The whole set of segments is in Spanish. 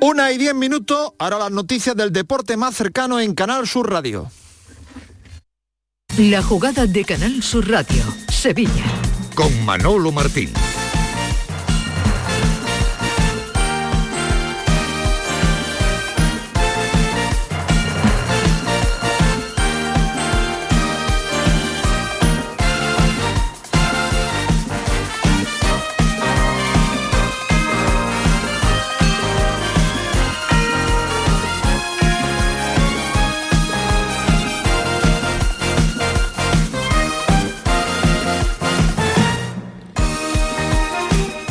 Una y diez minutos, ahora las noticias del deporte más cercano en Canal Sur Radio. La jugada de Canal Sur Radio, Sevilla. Con Manolo Martín.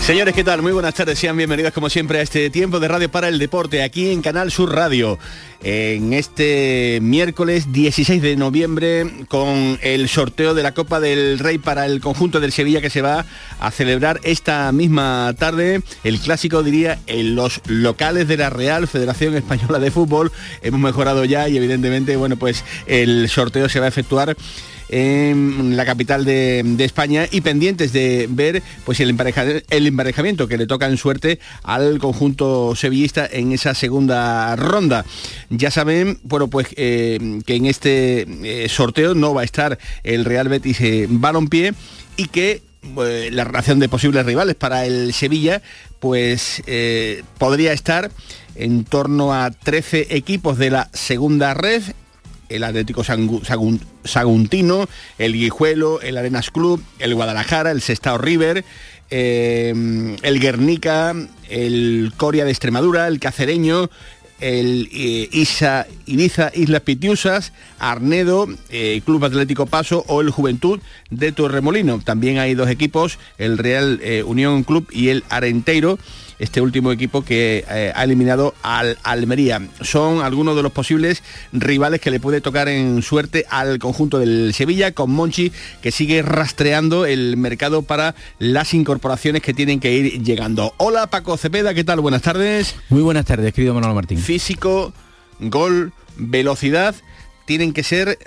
Señores, ¿qué tal? Muy buenas tardes, sean bienvenidos como siempre a este tiempo de radio para el deporte aquí en Canal Sur Radio. En este miércoles 16 de noviembre con el sorteo de la Copa del Rey para el conjunto del Sevilla que se va a celebrar esta misma tarde. El clásico diría en los locales de la Real Federación Española de Fútbol. Hemos mejorado ya y evidentemente, bueno, pues el sorteo se va a efectuar en la capital de, España y pendientes de ver pues el, el emparejamiento que le toca en suerte al conjunto sevillista en esa segunda ronda. Ya saben, bueno, pues eh, que en este eh, sorteo no va a estar el Real Betis eh, Balompié y que la relación de posibles rivales para el Sevilla pues podría estar en torno a 13 equipos de la segunda red el Atlético Saguntino, el Guijuelo, el Arenas Club, el Guadalajara, el Sestao River, eh, el Guernica, el Coria de Extremadura, el Cacereño, el eh, Isa, Islas Pitiusas, Arnedo, eh, Club Atlético Paso o el Juventud de Torremolino. También hay dos equipos, el Real Unión Club y el Arenteiro este último equipo que eh, ha eliminado al Almería. Son algunos de los posibles rivales que le puede tocar en suerte al conjunto del Sevilla, con Monchi que sigue rastreando el mercado para las incorporaciones que tienen que ir llegando. Hola Paco Cepeda, ¿qué tal? Buenas tardes. Muy buenas tardes, querido Manuel Martín. Físico, gol, velocidad, tienen que ser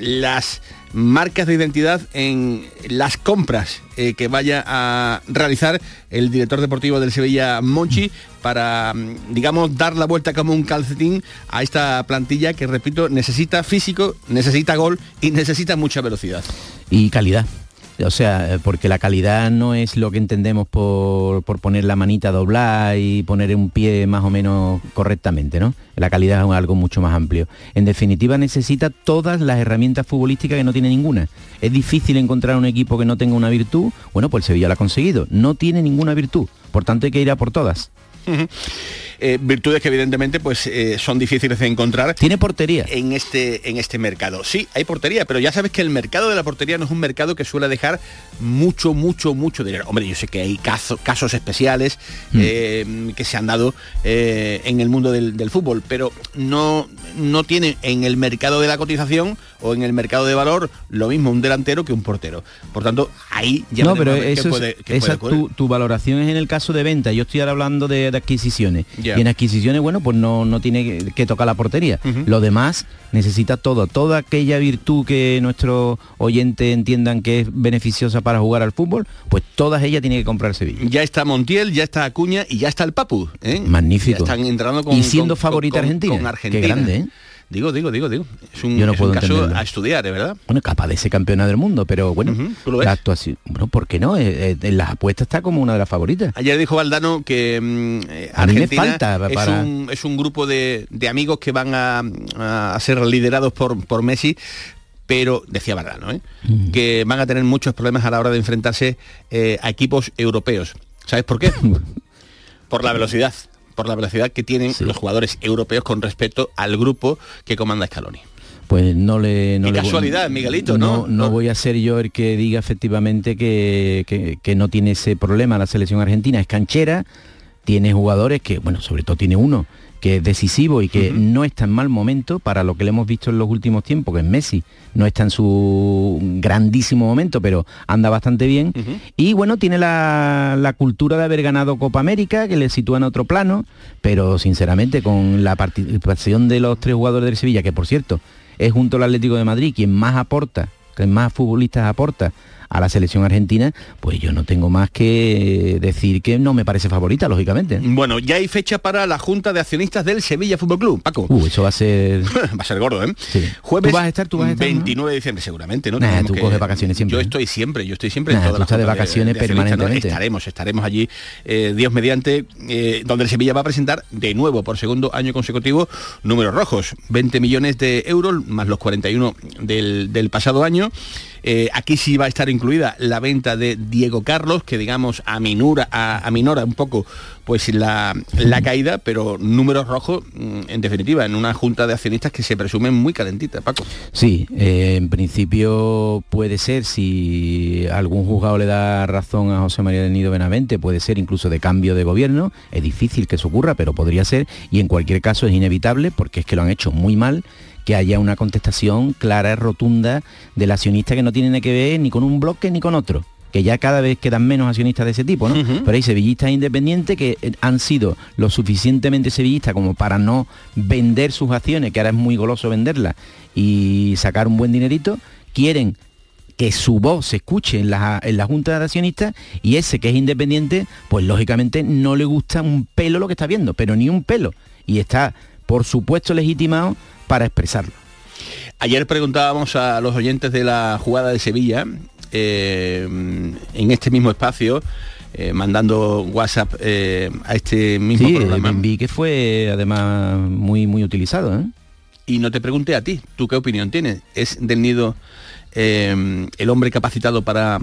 las marcas de identidad en las compras eh, que vaya a realizar el director deportivo del Sevilla, Monchi, para, mm, digamos, dar la vuelta como un calcetín a esta plantilla que, repito, necesita físico, necesita gol y necesita mucha velocidad. Y calidad. O sea, eh, porque la calidad no es lo que entendemos por, poner la manita a doblar y poner un pie más o menos correctamente, ¿no? La calidad es algo mucho más amplio. En definitiva, necesita todas las herramientas futbolísticas que no tiene ninguna. Es difícil encontrar un equipo que no tenga una virtud. Bueno, pues el Sevilla lo ha conseguido. No tiene ninguna virtud. Por tanto, hay que ir a por todas. Eh, virtudes que evidentemente pues eh, son difíciles de encontrar. ¿Tiene portería? En este, en este mercado. Sí, hay portería, pero ya sabes que el mercado de la portería no es un mercado que suele dejar mucho, mucho, mucho dinero. Hombre, yo sé que hay casos especiales mm. eh, que se han dado en el mundo del, fútbol, pero no, no tiene en el mercado de la cotización o en el mercado de valor lo mismo un delantero que un portero. Por tanto, ahí ya no, pero eso puede, esa tu, valoración es en el caso de venta. Yo estoy ahora hablando de, adquisiciones. Y en adquisiciones, bueno, pues no, no tiene que tocar la portería. Lo demás necesita todo, toda aquella virtud que nuestros oyentes entiendan que es beneficiosa para jugar al fútbol, pues todas ellas tiene que comprar Sevilla. Ya está Montiel, ya está Acuña y ya está el Papu. ¿eh? Magnífico. están entrando con, y siendo favorita Argentina. Qué grande, ¿eh? Digo, digo, digo, digo. Es un, Yo no puedo caso a estudiar, ¿de verdad? Bueno, capaz de ser campeona del mundo, pero bueno, la actuación. Bueno, ¿por qué no? Eh, eh, en las apuestas está como una de las favoritas. Ayer dijo Valdano que mm, Argentina falta es, un, grupo de, amigos que van a, ser liderados por, por Messi, pero decía Valdano, ¿eh? que van a tener muchos problemas a la hora de enfrentarse a equipos europeos. ¿Sabes por qué? por la velocidad por la velocidad que tienen los jugadores europeos con respecto al grupo que comanda Scaloni. Pues no le... No Qué casualidad, Miguelito, ¿no? No, voy a ser yo el que diga efectivamente que, que no tiene ese problema la selección argentina. Es canchera, tiene jugadores que, bueno, sobre todo tiene uno que es decisivo y que no está en mal momento para lo que le hemos visto en los últimos tiempos, que es Messi. No está en su grandísimo momento, pero anda bastante bien. Y bueno, tiene la, cultura de haber ganado Copa América, que le sitúa en otro plano, pero sinceramente con la participación de los tres jugadores del Sevilla, que por cierto es junto al Atlético de Madrid quien más aporta, quien más futbolistas aporta a la selección argentina, pues yo no tengo más que decir que no me parece favorita, lógicamente. Bueno, ya hay fecha para la Junta de Accionistas del Sevilla Fútbol Club, Paco. Uh, eso va a ser... va a ser gordo, ¿eh? Sí. Jueves ¿Tú vas a estar? ¿Tú vas a estar, 29 no? de diciembre, seguramente, ¿no? Nah, tú que- coges vacaciones siempre, Yo ¿eh? estoy siempre, yo estoy siempre en todas tú las de vacaciones ¿no? permanentemente. Estaremos, estaremos allí, eh, Dios mediante, eh, donde el Sevilla va a presentar de nuevo, por segundo año consecutivo, números rojos. 20 millones de euros, más los 41 del, del pasado año. Eh, aquí sí va a estar incluida la venta de Diego Carlos, que digamos aminora, a- aminora un poco pues la, la caída, pero números rojos, mm, en definitiva, en una junta de accionistas que se presumen muy calentita, Paco. Sí, eh, en principio puede ser, si algún juzgado le da razón a José María del Nido Benavente, puede ser incluso de cambio de gobierno, es difícil que eso ocurra, pero podría ser, y en cualquier caso es inevitable, porque es que lo han hecho muy mal, que haya una contestación clara y rotunda del accionista que no tiene nada que ver ni con un bloque ni con otro que ya cada vez quedan menos accionistas de ese tipo, ¿no? Pero hay sevillistas independientes que eh, han sido lo suficientemente sevillistas como para no vender sus acciones, que ahora es muy goloso venderlas, y sacar un buen dinerito, quieren que su voz se escuche en la, en la Junta de Accionistas y ese que es independiente, pues lógicamente no le gusta un pelo lo que está viendo, pero ni un pelo. Y está, por supuesto, legitimado para expresarlo. Ayer preguntábamos a los oyentes de la jugada de Sevilla, eh, en este mismo espacio, eh, mandando WhatsApp eh, a este mismo Sí, programa. vi que fue además muy, muy utilizado. Y no te pregunté a ti, ¿tú qué opinión tienes? ¿Es del nido el hombre capacitado para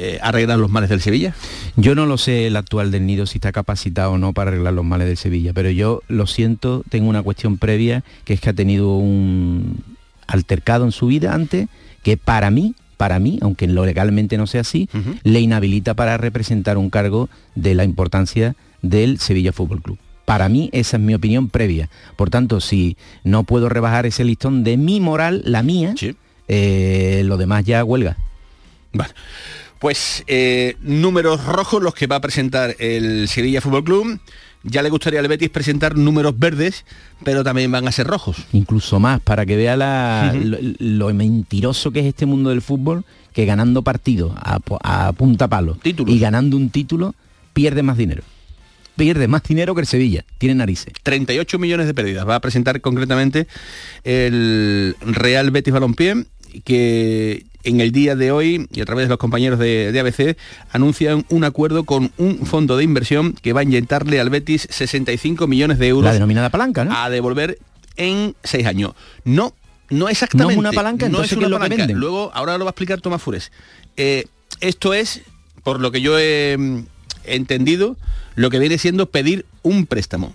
eh, arreglar los males del Sevilla? Yo no lo sé el actual del Nido si está capacitado o no para arreglar los males del Sevilla, pero yo lo siento, tengo una cuestión previa, que es que ha tenido un altercado en su vida antes, que para mí, para mí, aunque lo legalmente no sea así, le inhabilita para representar un cargo de la importancia del Sevilla Fútbol Club. Para mí esa es mi opinión previa. Por tanto, si no puedo rebajar ese listón de mi moral, la mía, Sí. eh, lo demás ya huelga. Pues eh, números rojos los que va a presentar el Sevilla Fútbol Club. Ya le gustaría al Betis presentar números verdes, pero también van a ser rojos. incluso más, para que vea la- lo, lo mentiroso que es este mundo del fútbol, que ganando partidos a, a punta palo Títulos. y ganando un título, pierde más dinero. Pierde más dinero que el Sevilla, tiene narices. 38 millones de pérdidas. Va a presentar concretamente el Real Betis Balompié, que en el día de hoy, y a través de los compañeros de, de ABC, anuncian un acuerdo con un fondo de inversión que va a inyectarle al Betis 65 millones de La euros denominada palanca, ¿no? a devolver en seis años. No, no exactamente. ¿No es una palanca? No es ¿qué una es lo que palanca. venden? Luego, ahora lo va a explicar Tomás Fures. Eh, esto es, por lo que yo he mm, entendido, lo que viene siendo pedir un préstamo.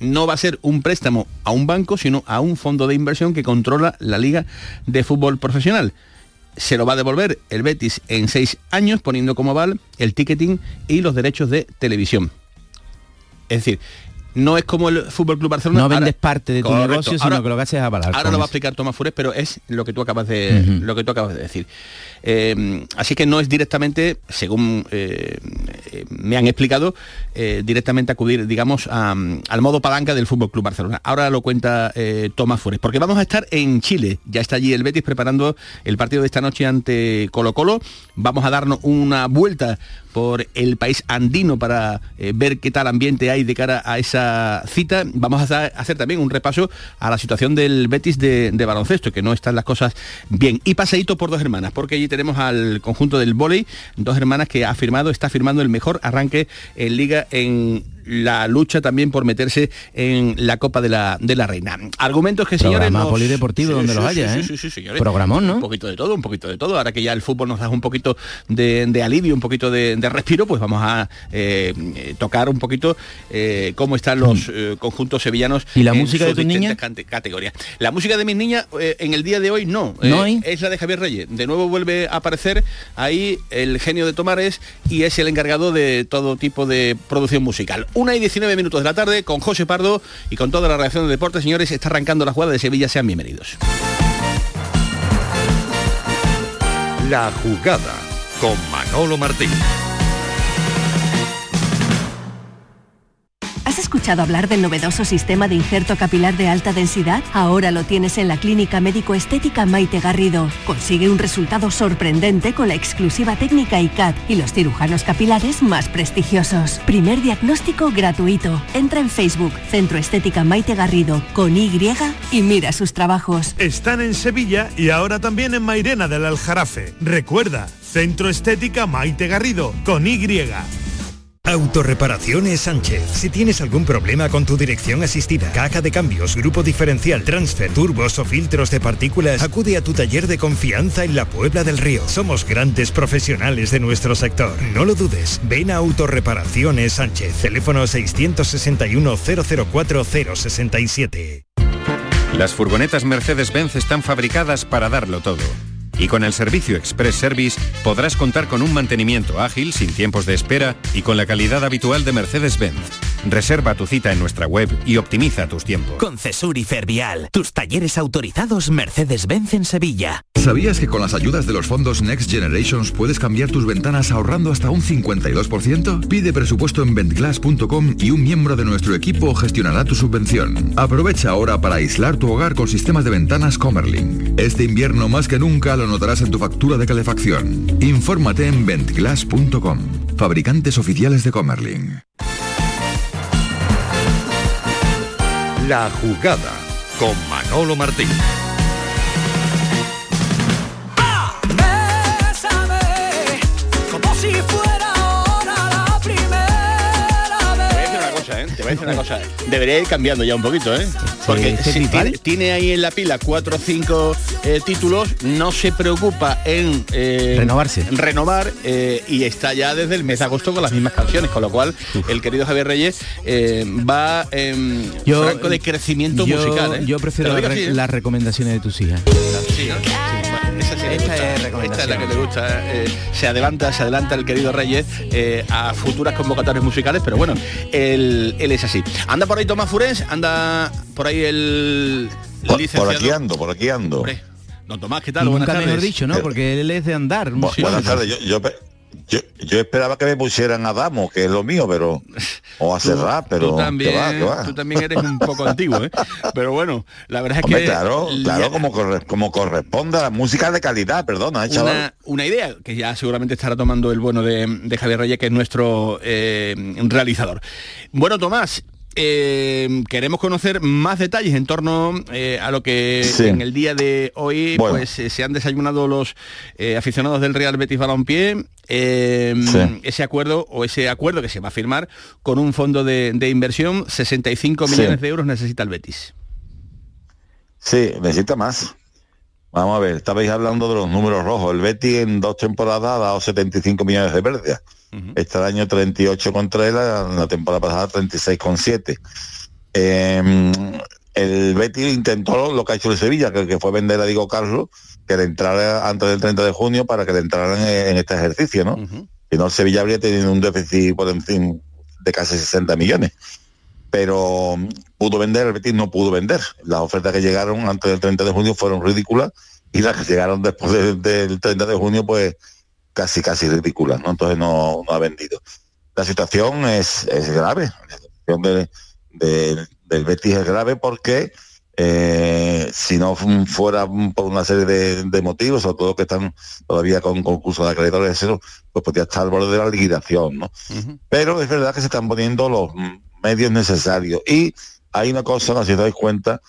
No va a ser un préstamo a un banco, sino a un fondo de inversión que controla la Liga de Fútbol Profesional. Se lo va a devolver el Betis en seis años, poniendo como aval el ticketing y los derechos de televisión. Es decir, no es como el Fútbol Club Barcelona. No vendes ahora- parte de tu Correcto. negocio, sino Ahora- que lo que haces es avalar. Ahora lo va a explicar Tomás Fures, pero es lo que tú acabas de, lo que tú acabas de decir. Eh, así que no es directamente, según eh, eh, me han explicado, eh, directamente acudir, digamos, a- al modo palanca del Fútbol Club Barcelona. Ahora lo cuenta Tomás Fures, porque vamos a estar en Chile. Ya está allí el Betis preparando el partido de esta noche ante Colo Colo. Vamos a darnos una vuelta por el país andino para eh, ver qué tal ambiente hay de cara a esa cita. Vamos a hacer- también un repaso a la situación del Betis de, de baloncesto, que no están las cosas bien. Y paseíto por dos hermanas, porque allí tenemos al conjunto del vóley, dos hermanas que ha firmado, está firmando el mejor arranque en liga en la lucha también por meterse en la Copa de la, de la Reina. Argumentos que, señores... Programa polideportivo donde los haya, sí, ¿eh? sí, sí, señores. Programón, ¿no? Un poquito de todo, un poquito de todo. Ahora que ya el fútbol nos da un poquito de, de alivio, un poquito de, de respiro, pues vamos a eh, tocar un poquito eh, cómo están los eh, conjuntos sevillanos. ¿Y la en música de tus niñas? categorías. La música de mis niñas en el día de hoy no. ¿No hay? Es la de Javier Reyes. De nuevo vuelve a aparecer ahí el genio de Tomares y es el encargado de todo tipo de producción musical. Una y 19 minutos de la tarde con José Pardo y con toda la reacción de deportes, señores, está arrancando la jugada de Sevilla. Sean bienvenidos. La jugada con Manolo Martín. Escuchado hablar del novedoso sistema de injerto capilar de alta densidad? Ahora lo tienes en la Clínica Médico Estética Maite Garrido. Consigue un resultado sorprendente con la exclusiva técnica ICAT y los cirujanos capilares más prestigiosos. Primer diagnóstico gratuito. Entra en Facebook, Centro Estética Maite Garrido, con Y y mira sus trabajos. Están en Sevilla y ahora también en Mairena del Aljarafe. Recuerda, Centro Estética Maite Garrido, con Y. Autorreparaciones Sánchez. Si tienes algún problema con tu dirección asistida, caja de cambios, grupo diferencial, transfer, turbos o filtros de partículas, acude a tu taller de confianza en la Puebla del Río. Somos grandes profesionales de nuestro sector. No lo dudes. Ven a Autorreparaciones Sánchez. Teléfono 661 004 067. Las furgonetas Mercedes-Benz están fabricadas para darlo todo y con el servicio Express Service podrás contar con un mantenimiento ágil, sin tiempos de espera y con la calidad habitual de Mercedes-Benz. Reserva tu cita en nuestra web y optimiza tus tiempos. Con Cesur y Fervial, tus talleres autorizados Mercedes-Benz en Sevilla. ¿Sabías que con las ayudas de los fondos Next Generations puedes cambiar tus ventanas ahorrando hasta un 52%? Pide presupuesto en ventglass.com y un miembro de nuestro equipo gestionará tu subvención. Aprovecha ahora para aislar tu hogar con sistemas de ventanas Comerling. Este invierno más que nunca lo notarás en tu factura de calefacción. Infórmate en ventglass.com. Fabricantes oficiales de Comerling. La jugada con Manolo Martín. Voy a decir una cosa. Debería ir cambiando ya un poquito, ¿eh? Porque ¿este si tiene, tiene ahí en la pila cuatro o cinco eh, títulos, no se preocupa en eh, Renovarse. en renovar eh, y está ya desde el mes de agosto con las mismas canciones, con lo cual el querido Javier Reyes eh, va en Yo- franco de crecimiento yo, musical. ¿eh? yo prefiero las digo re- así, ¿eh? las recomendaciones de tus hijas. Sí, ¿no? Sí, le Esta gusta. es recomendación. Esta es la que le gusta. eh, se adelanta, se adelanta el querido Reyes eh, a futuras convocatorias musicales, pero bueno, él, él es así. Anda por ahí Tomás Furés, anda por ahí el, el Por, aquí ando, por aquí ando. Hombre, don Tomás, ¿qué tal? Nunca Buenas mejor tardes. dicho, ¿no? Porque él es de andar. Bu- buenas tardes. Yo, yo- yo esperaba que me pusieran a Damo, que es lo mío, pero o a Serrat, pero tú también, va, va. tú también eres un poco antiguo, ¿eh? Pero bueno, la verdad es Hombre, que claro, claro, como, corre- como corresponde a la música de calidad, perdona, ¿eh, chaval. una, una idea que ya seguramente estará tomando el bueno de, de Javier Reyes, que es nuestro eh, realizador. Bueno, Tomás, eh, queremos conocer más detalles en torno eh, a lo que Sí. en el día de hoy Bueno. pues eh, se han desayunado los eh, aficionados del Real Betis Balompié. eh, Sí. ese acuerdo o ese acuerdo que se va a firmar con un fondo de, de inversión 65 Sí. millones de euros necesita el Betis Sí, necesita más. Vamos a ver, estabais hablando de los números rojos. El Betty en dos temporadas ha dado 75 millones de pérdidas. Este año 38 contra él, la la temporada pasada 36,7. Eh, el Betty intentó lo que ha hecho el Sevilla, que, que fue vender a Diego Carlos, que le entrara antes del 30 de junio para que le entraran en, en este ejercicio, ¿no? Si no, el Sevilla habría tenido un déficit por encima de casi 60 millones. Pero pudo vender, el Betis no pudo vender. Las ofertas que llegaron antes del 30 de junio fueron ridículas y las que llegaron después de- del 30 de junio, pues casi, casi ridículas, ¿no? Entonces no, no ha vendido. La situación es, es grave. La situación de- de- del Betis es grave porque eh, si no fu- fuera por una serie de, de motivos, sobre todo que están todavía con concurso de acreedores, pues podría estar al borde de la liquidación, ¿no? Pero es verdad que se están poniendo los medios necesarios. Y hay una cosa, no si os dais cuenta,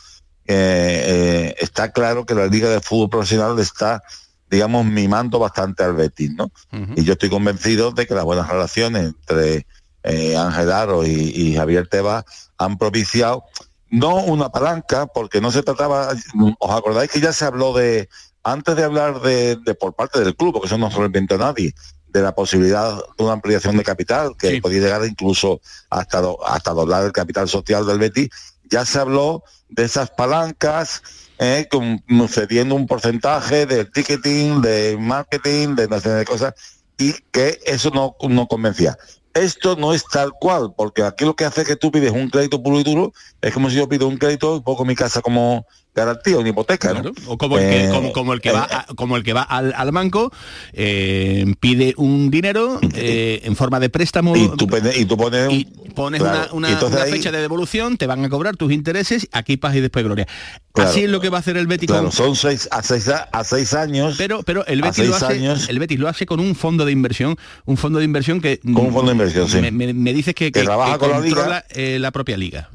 que eh, está claro que la Liga de Fútbol Profesional está, digamos, mimando bastante al Betis, ¿no? Y yo estoy convencido de que las buenas relaciones entre eh, Ángel Aro y, y Javier Tebas han propiciado no una palanca, porque no se trataba, os acordáis que ya se habló de, antes de hablar de, de por parte del club, porque eso no se lo inventó nadie, de la posibilidad de una ampliación de capital, que podía llegar incluso hasta, do- hasta doblar el capital social del Betis, ya se habló de esas palancas, eh, con- cediendo un porcentaje del ticketing, de marketing, de una serie de cosas, y que eso no, no convencía. esto no es tal cual, porque aquí lo que hace es que tú pides un crédito puro y duro, es como si yo pido un crédito y pongo mi casa como garantía, una hipoteca, ¿no? O como el que, Eh, como, como el que eh, va, a- como el que va al, al banco, eh, pide un dinero eh, en forma de préstamo. y tú, pone- y tú pones, y pones claro, una, una- ahí- fecha de devolución, te van a cobrar tus intereses, aquí paz y después gloria. Claro. Así es lo que va a hacer el Betis Claro, con- son seis a seis a, seis años. Pero, pero el Betis, lo hace, años. el Betis lo hace con un fondo de inversión, un fondo de inversión que Con un fondo de inversión, sí. me, me- me dices que, Que que- trabaja que con la liga. eh, la propia liga.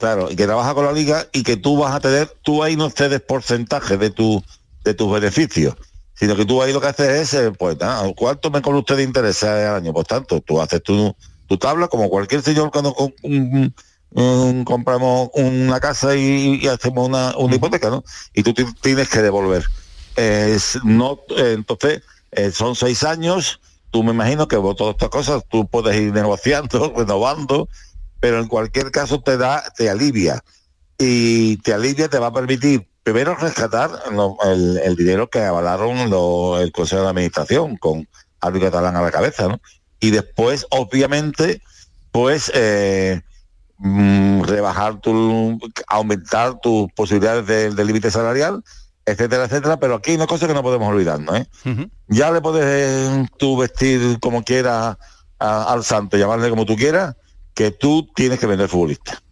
Claro, y que trabaja con la liga y que tú vas a tener, tú ahí no cedes porcentaje de tu de tus beneficios, sino que tú ahí lo que haces es, eh, pues, nada, ¿cuánto me cobra usted de interés al año? Pues tanto, tú haces tu, tu tabla como cualquier señor cuando com- compramos una casa y, y hacemos una, una hipoteca, ¿no? Y tú ti- tienes que devolver. No, eh, entonces, eh, son seis años, tú me imagino que todas estas cosas tú puedes ir negociando, renovando, pero en cualquier caso te da, te alivia. Y te alivia, te va a permitir primero rescatar lo- el, el dinero que avalaron lo- el Consejo de Administración con Albi Catalán a la cabeza, ¿no? Y después, obviamente, pues eh, mm, rebajar tu, aumentar tus posibilidades de- del límite salarial, etcétera, etcétera, pero aquí hay una cosa que no podemos olvidarnos, ¿eh? Ya le puedes eh, tú vestir como quieras a- al santo, llamarle como tú quieras, que tú tienes que vender futbolista.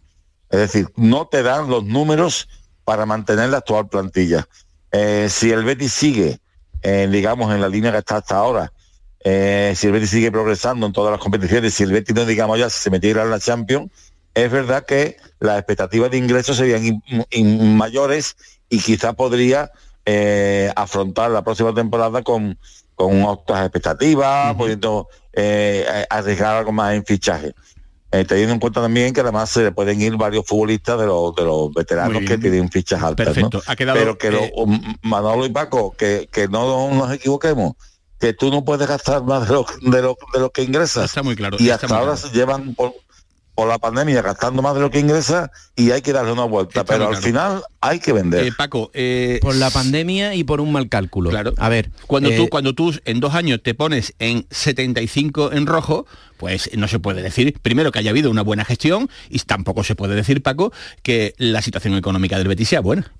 Es decir, no te dan los números para mantener la actual plantilla. Eh, si el Betis sigue, eh, digamos, en la línea que está hasta ahora, eh, si el Betis sigue progresando en todas las competiciones, si el Betis no digamos ya se metiera en la Champions, es verdad que las expectativas de ingresos serían in- in- mayores y quizá podría eh, afrontar la próxima temporada con, con otras expectativas, pudiendo eh, arriesgar algo más en fichaje. Eh, teniendo en cuenta también que además se le pueden ir varios futbolistas de los de los veteranos que tienen fichas altas. ¿no? Perfecto. Ha quedado, Pero que lo- eh, um, Manolo y Paco, que, que no nos equivoquemos, que tú no puedes gastar más de lo, de lo, de lo que ingresas. Está muy claro. Y está hasta ahora claro. se llevan por, por la pandemia gastando más de lo que ingresa y hay que darle una vuelta. Está pero al claro. final hay que vender. Eh, Paco, eh, Por la pandemia y por un mal cálculo. Claro. A ver, Cuando eh, tú, cuando tú en dos años te pones en 75 en rojo, pues no se puede decir, primero que haya habido una buena gestión y tampoco se puede decir, Paco, que la situación económica del Betis sea buena.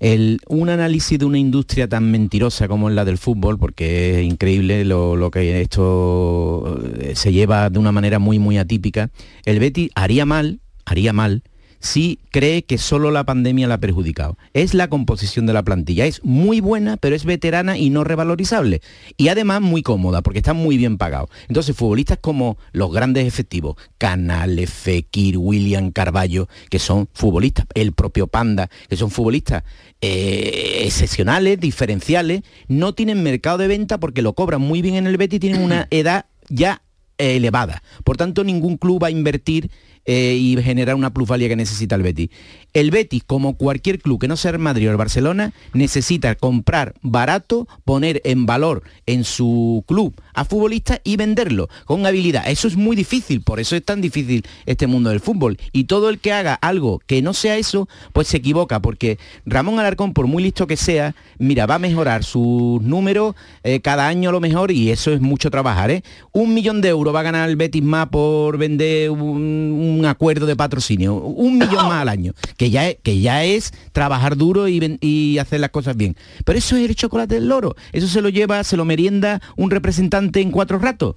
un análisis de una industria tan mentirosa como es la del fútbol, porque es increíble lo, lo que esto eh, se lleva de una manera muy, muy atípica, el Betty haría mal, haría mal, si cree que solo la pandemia la ha perjudicado. Es la composición de la plantilla. Es muy buena, pero es veterana y no revalorizable. Y además muy cómoda, porque está muy bien pagado. Entonces, futbolistas como los grandes efectivos, Canales, Fekir, William Carballo, que son futbolistas, el propio Panda, que son futbolistas eh, excepcionales, diferenciales, no tienen mercado de venta porque lo cobran muy bien en el Betis y tienen una edad ya elevada. Por tanto, ningún club va a invertir eh, y generar una plusvalía que necesita el Betis. El Betis, como cualquier club que no sea el Madrid o el Barcelona, necesita comprar barato, poner en valor en su club a futbolistas y venderlo con habilidad. Eso es muy difícil, por eso es tan difícil este mundo del fútbol. Y todo el que haga algo que no sea eso, pues se equivoca, porque Ramón Alarcón, por muy listo que sea, mira, va a mejorar sus números eh, cada año a lo mejor y eso es mucho trabajar. ¿eh? Un millón de euros va a ganar el Betis más por vender un, un acuerdo de patrocinio, un millón más al año, que ya es, que ya es trabajar duro y, ven- y hacer las cosas bien. Pero eso es el chocolate del loro, eso se lo lleva, se lo merienda un representante en cuatro ratos.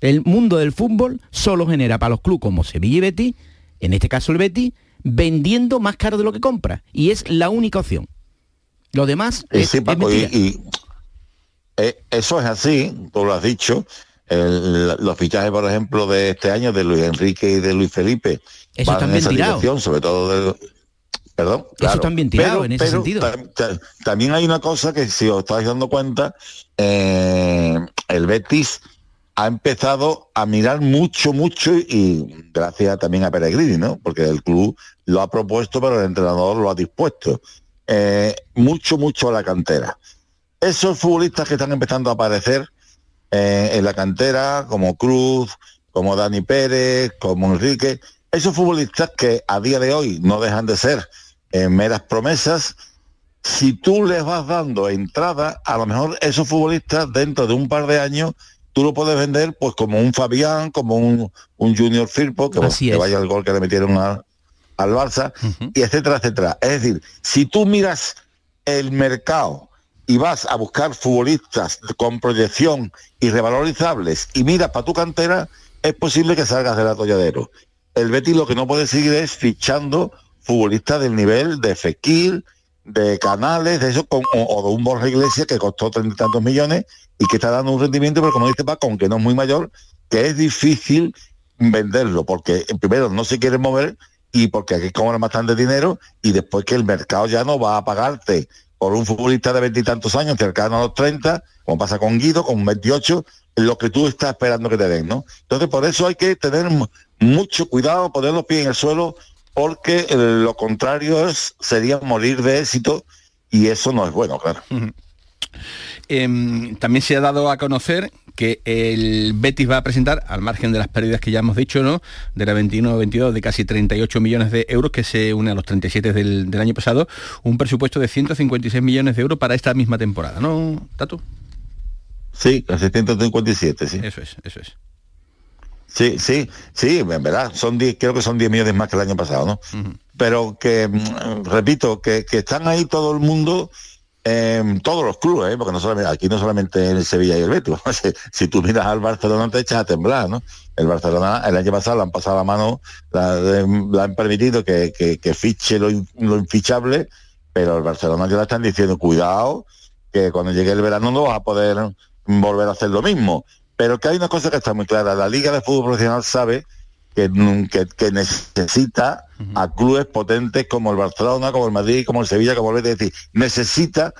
El mundo del fútbol solo genera para los clubes como Sevilla y Betis, en este caso el Betis, vendiendo más caro de lo que compra. Y es la única opción. Lo demás es, sí, es Paco, y, eh, eso es así, tú lo has dicho. El- los fichajes, por ejemplo, de este año de Luis Enrique y de Luis Felipe Eso van están en esa dirección, sobre todo del perdón. claro. están bien tirados en ese sentido. tam- ta- también hay una cosa que si os estáis dando cuenta, eh, el Betis ha empezado a mirar mucho, mucho y gracias también a Peregrini, ¿no? Porque el club lo ha propuesto, pero el entrenador lo ha dispuesto. Eh, mucho, mucho a la cantera. Esos futbolistas que están empezando a aparecer eh, en la cantera, como Cruz, como Dani Pérez, como Enrique, esos futbolistas que a día de hoy no dejan de ser eh, meras promesas, si tú les vas dando entrada, a lo mejor esos futbolistas dentro de un par de años tú lo puedes vender pues como un Fabián, como un, un Junior Firpo, que, Así que es. vaya el gol que le metieron a- al Barça, y etcétera, etcétera. Es decir, si tú miras el mercado y vas a buscar futbolistas con proyección y revalorizables y miras para tu cantera, es posible que salgas del atolladero. El Betis lo que no puede seguir es fichando futbolistas del nivel de Fekir, de Canales, de eso, o de un Borja Iglesias que costó treinta y tantos millones y que está dando un rendimiento, pero como dice Paco, aunque no es muy mayor, que es difícil venderlo, porque eh, primero no se quiere mover y porque aquí cobran bastante dinero y después que el mercado ya no va a pagarte por un futbolista de veintitantos años, cercano a los 30, como pasa con Guido, con 28, lo que tú estás esperando que te den, ¿no? Entonces por eso hay que tener mu- mucho cuidado, poner los pies en el suelo, porque eh, lo contrario es, sería morir de éxito y eso no es bueno, claro. Em, también se ha dado a conocer que el Betis va a presentar, al margen de las pérdidas que ya hemos dicho, ¿no? De la 21-22 de casi 38 millones de euros, que se une a los 37 del, del año pasado, un presupuesto de 156 millones de euros para esta misma temporada, ¿no, Tato? Sí, el 657, sí. Eso es, eso es. Sí, sí, sí, en verdad, son 10, creo que son 10 millones más que el año pasado, ¿no? Pero que, mm, repito, que, que están ahí todo el mundo, eh, todos los clubes, ¿eh? porque no solamente, aquí no solamente el Sevilla y el Betis, si, tú miras al Barcelona te echas a temblar, ¿no? El Barcelona el año pasado le han pasado la mano, la- le han permitido que, que- fiche lo, lo infichable, pero el Barcelona ya le están diciendo, cuidado, que cuando llegue el verano no vas a poder volver a hacer lo mismo. Pero que hay una cosa que está muy clara, la Liga de Fútbol Profesional sabe que, que, que necesita a clubes potentes como el Barcelona, como el Madrid, como el Sevilla, como el Betis, es decir, necesita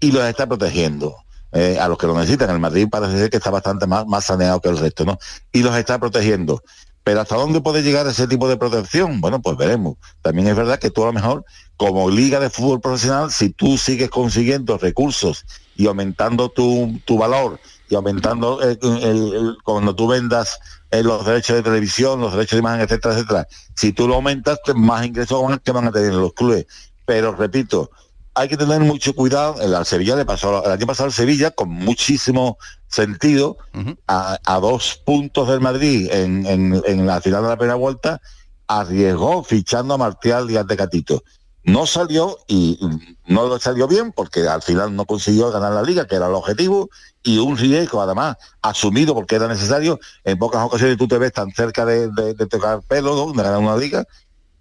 y los está protegiendo. Eh, a los que lo necesitan, el Madrid parece ser que está bastante más, más saneado que el resto, ¿no? Y los está protegiendo. Pero ¿hasta dónde puede llegar ese tipo de protección? Bueno, pues veremos. También es verdad que tú a lo mejor, como liga de fútbol profesional, si tú sigues consiguiendo recursos y aumentando tu, tu valor y aumentando el- el- el- cuando tú vendas eh, los derechos de televisión, los derechos de imagen, etcétera, etcétera, si tú lo aumentas, más ingresos van, que van a tener los clubes. Pero repito, hay que tener mucho cuidado. El, Sevilla le pasó, el año pasado al Sevilla, con muchísimo sentido, a, a dos puntos del Madrid en, en- en la final de la primera vuelta, arriesgó fichando a Martial y a Tecatito. No salió y y no lo salió bien porque al final no consiguió ganar la liga, que era el objetivo, y un riesgo además asumido porque era necesario. En pocas ocasiones tú te ves tan cerca de, de- de tocar pelo, ¿no? de ganar una liga,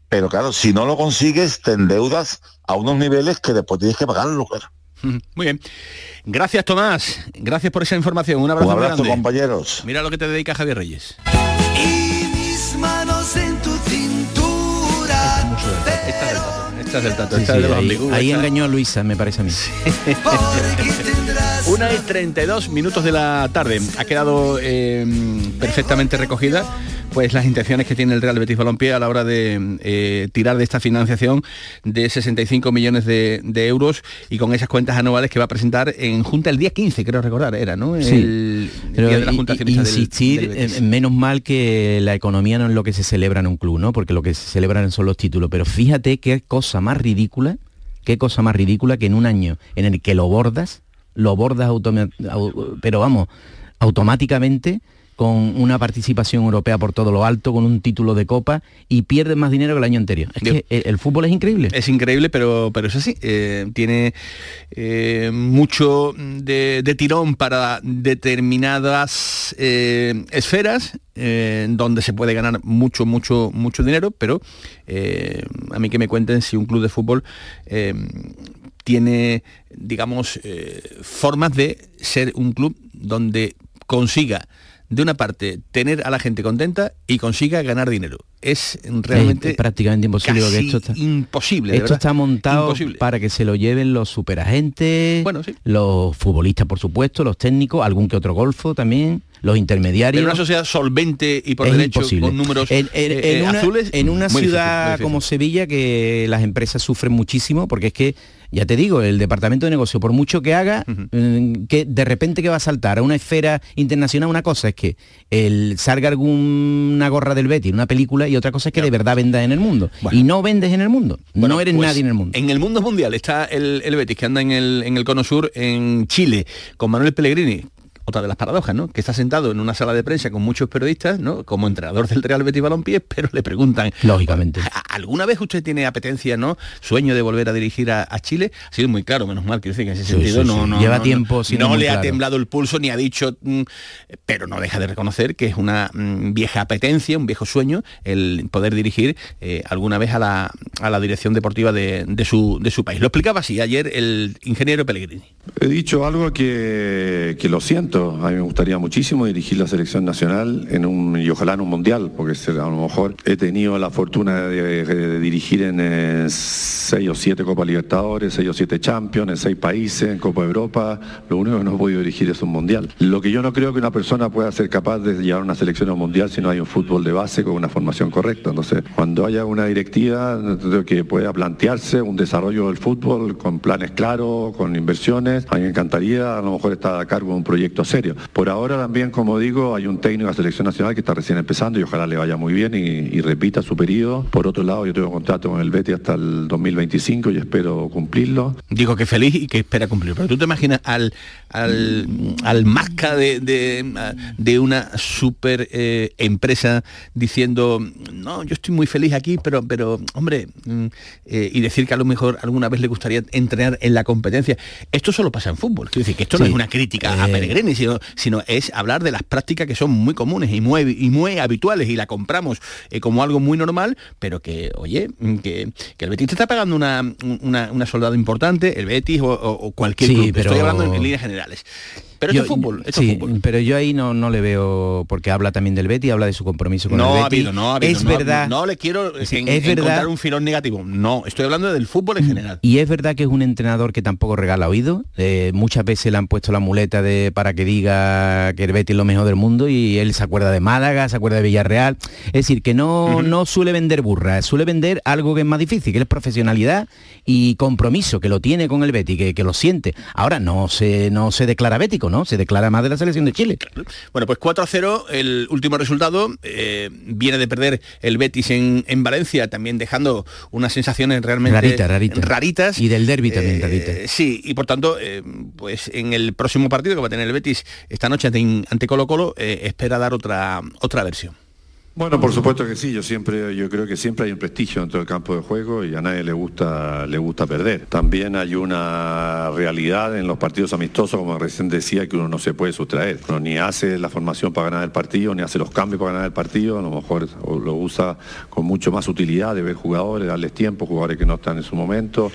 pero claro, si no lo consigues, te endeudas a unos niveles que después tienes que pagarlo, claro. Muy bien. Gracias, Tomás. Gracias por esa información. Un abrazo, Un muy abrazo, grande. compañeros. Mira lo que te dedica Javier Reyes. Mis manos en tu cintura. Esta es del tato, Sí, esta sí, es de los ahí, engañó a Luisa, me parece a mí. Una y 32 minutos de la tarde. Ha quedado eh, perfectamente recogida pues las intenciones que tiene el Real Betis Balompié a la hora de eh, tirar de esta financiación de 65 millones de, de euros y con esas cuentas anuales que va a presentar en Junta el día 15, creo recordar, era, ¿no? Sí, El pero día de la Junta del- insistir, del menos mal que la economía no es lo que se celebra en un club, ¿no? Porque lo que se celebran son los títulos. Pero fíjate qué cosa más ridícula, qué cosa más ridícula que en un año en el que lo bordas, lo bordas pero vamos, automáticamente con una participación europea por todo lo alto, con un título de copa y pierdes más dinero que el año anterior. Es que el, el fútbol es increíble. Es increíble, pero, pero es así. eh, tiene eh, mucho de, de tirón para determinadas eh, esferas donde se puede ganar mucho, mucho, mucho dinero, pero a mí que me cuenten si un club de fútbol tiene, digamos, eh, formas de ser un club donde consiga de una parte tener a la gente contenta y consiga ganar dinero. Es realmente Es prácticamente imposible esto está, imposible. esto está montado Imposible. para que se lo lleven los superagentes, los futbolistas por supuesto, los técnicos, algún que otro golfo también, los intermediarios. Pero una sociedad solvente y por Es derecho imposible. con números en, en- eh, en eh, una, azules. en una ciudad difícil. como Sevilla que las empresas sufren muchísimo porque es que ya te digo el departamento de negocio por mucho que haga mm, que de repente que va a saltar a una esfera internacional una cosa es que el salga alguna gorra del Betty en una película y otra cosa es que de verdad vendas en el mundo. Y no vendes en el mundo. No eres Pues, nadie en el mundo. En el mundo mundial está el, el Betis que anda en el, en el cono sur en Chile con Manuel Pellegrini otra de las paradojas, ¿no? Que está sentado en una sala de prensa con muchos periodistas, ¿no? Como entrenador del Real Betis Balompié, pero le preguntan, lógicamente, ¿alguna vez usted tiene apetencia, no? Sueño de volver a dirigir a, Chile? Ha sido muy claro, menos mal, quiero decir que en ese sentido no, no, lleva tiempo no le ha temblado el pulso ni ha dicho, mm, pero no deja de reconocer que es una mm, vieja apetencia, un viejo sueño el poder dirigir eh, alguna vez a la, a la dirección deportiva de, de, su, de su país. Lo explicaba así ayer el ingeniero Pellegrini. He dicho algo que, que lo siento, a mí me gustaría muchísimo dirigir la selección nacional en un, y ojalá en un mundial, porque a lo mejor he tenido la fortuna de, dirigir en eh, seis o siete Copa Libertadores, seis o siete Champions, en seis países, en Copa Europa, lo único que no he podido dirigir es un mundial. Lo que yo no creo que una persona pueda ser capaz de llevar una selección a un mundial si no hay un fútbol de base con una formación correcta. Entonces, cuando haya una directiva que pueda plantearse un desarrollo del fútbol con planes claros, con inversiones, a mí me encantaría a lo mejor estar a cargo de un proyecto serio. Por ahora también, como digo, hay un técnico de la selección nacional que está recién empezando y ojalá le vaya muy bien y, repita su periodo. Por otro lado, yo tengo contrato con el Betty hasta el 2025 y espero cumplirlo. Digo que feliz y que espera cumplir. Pero tú te imaginas al, al, al masca de, de, una super eh, empresa diciendo, no, yo estoy muy feliz aquí, pero, pero hombre, mm, eh, y decir que a lo mejor alguna vez le gustaría entrenar en la competencia. Esto solo pasa en fútbol. Quiero decir que esto no es una crítica a eh. Peregrini, sino, sino es hablar de las prácticas que son muy comunes y muy, y muy habituales y la compramos como algo muy normal, pero que, oye, que, el Betis te está pagando una, una, soldado importante, el Betis o, cualquier club. Pero... Estoy hablando en líneas generales. Pero yo, es fútbol, sí, pero yo ahí no, no le veo, porque habla también del Betty, habla de su compromiso con el Betty. Ha habido, no ha habido, es verdad. No, le quiero es verdad, un filón negativo. No, estoy hablando del fútbol en mm, general. Y es verdad que es un entrenador que tampoco regala oído. Eh, muchas veces le han puesto la muleta de para que diga que el Betty es lo mejor del mundo y él se acuerda de Málaga, se acuerda de Villarreal. Es decir, que no, no suele vender burras, suele vender algo que es más difícil, que es profesionalidad y compromiso, que lo tiene con el Betty, que, que lo siente. Ahora no se, no se declara bético, ¿no? Se declara más de la selección de Chile. Bueno, pues 4 a 0, el último resultado. Eh, viene de perder el Betis en, Valencia, también dejando unas sensaciones realmente raritas. Y del derby también, eh, Sí, y por tanto, eh, pues en el próximo partido que va a tener el Betis esta noche ante, Colo Colo, espera dar otra, otra versión. Bueno, por supuesto que sí, yo siempre, yo creo que siempre hay un prestigio dentro del campo de juego y a nadie le gusta, le gusta perder. También hay una realidad en los partidos amistosos, como recién decía, que uno no se puede sustraer. Uno ni hace la formación para ganar el partido, ni hace los cambios para ganar el partido, a lo mejor lo usa con mucho más utilidad de ver jugadores, darles tiempo, jugadores que no están en su momento.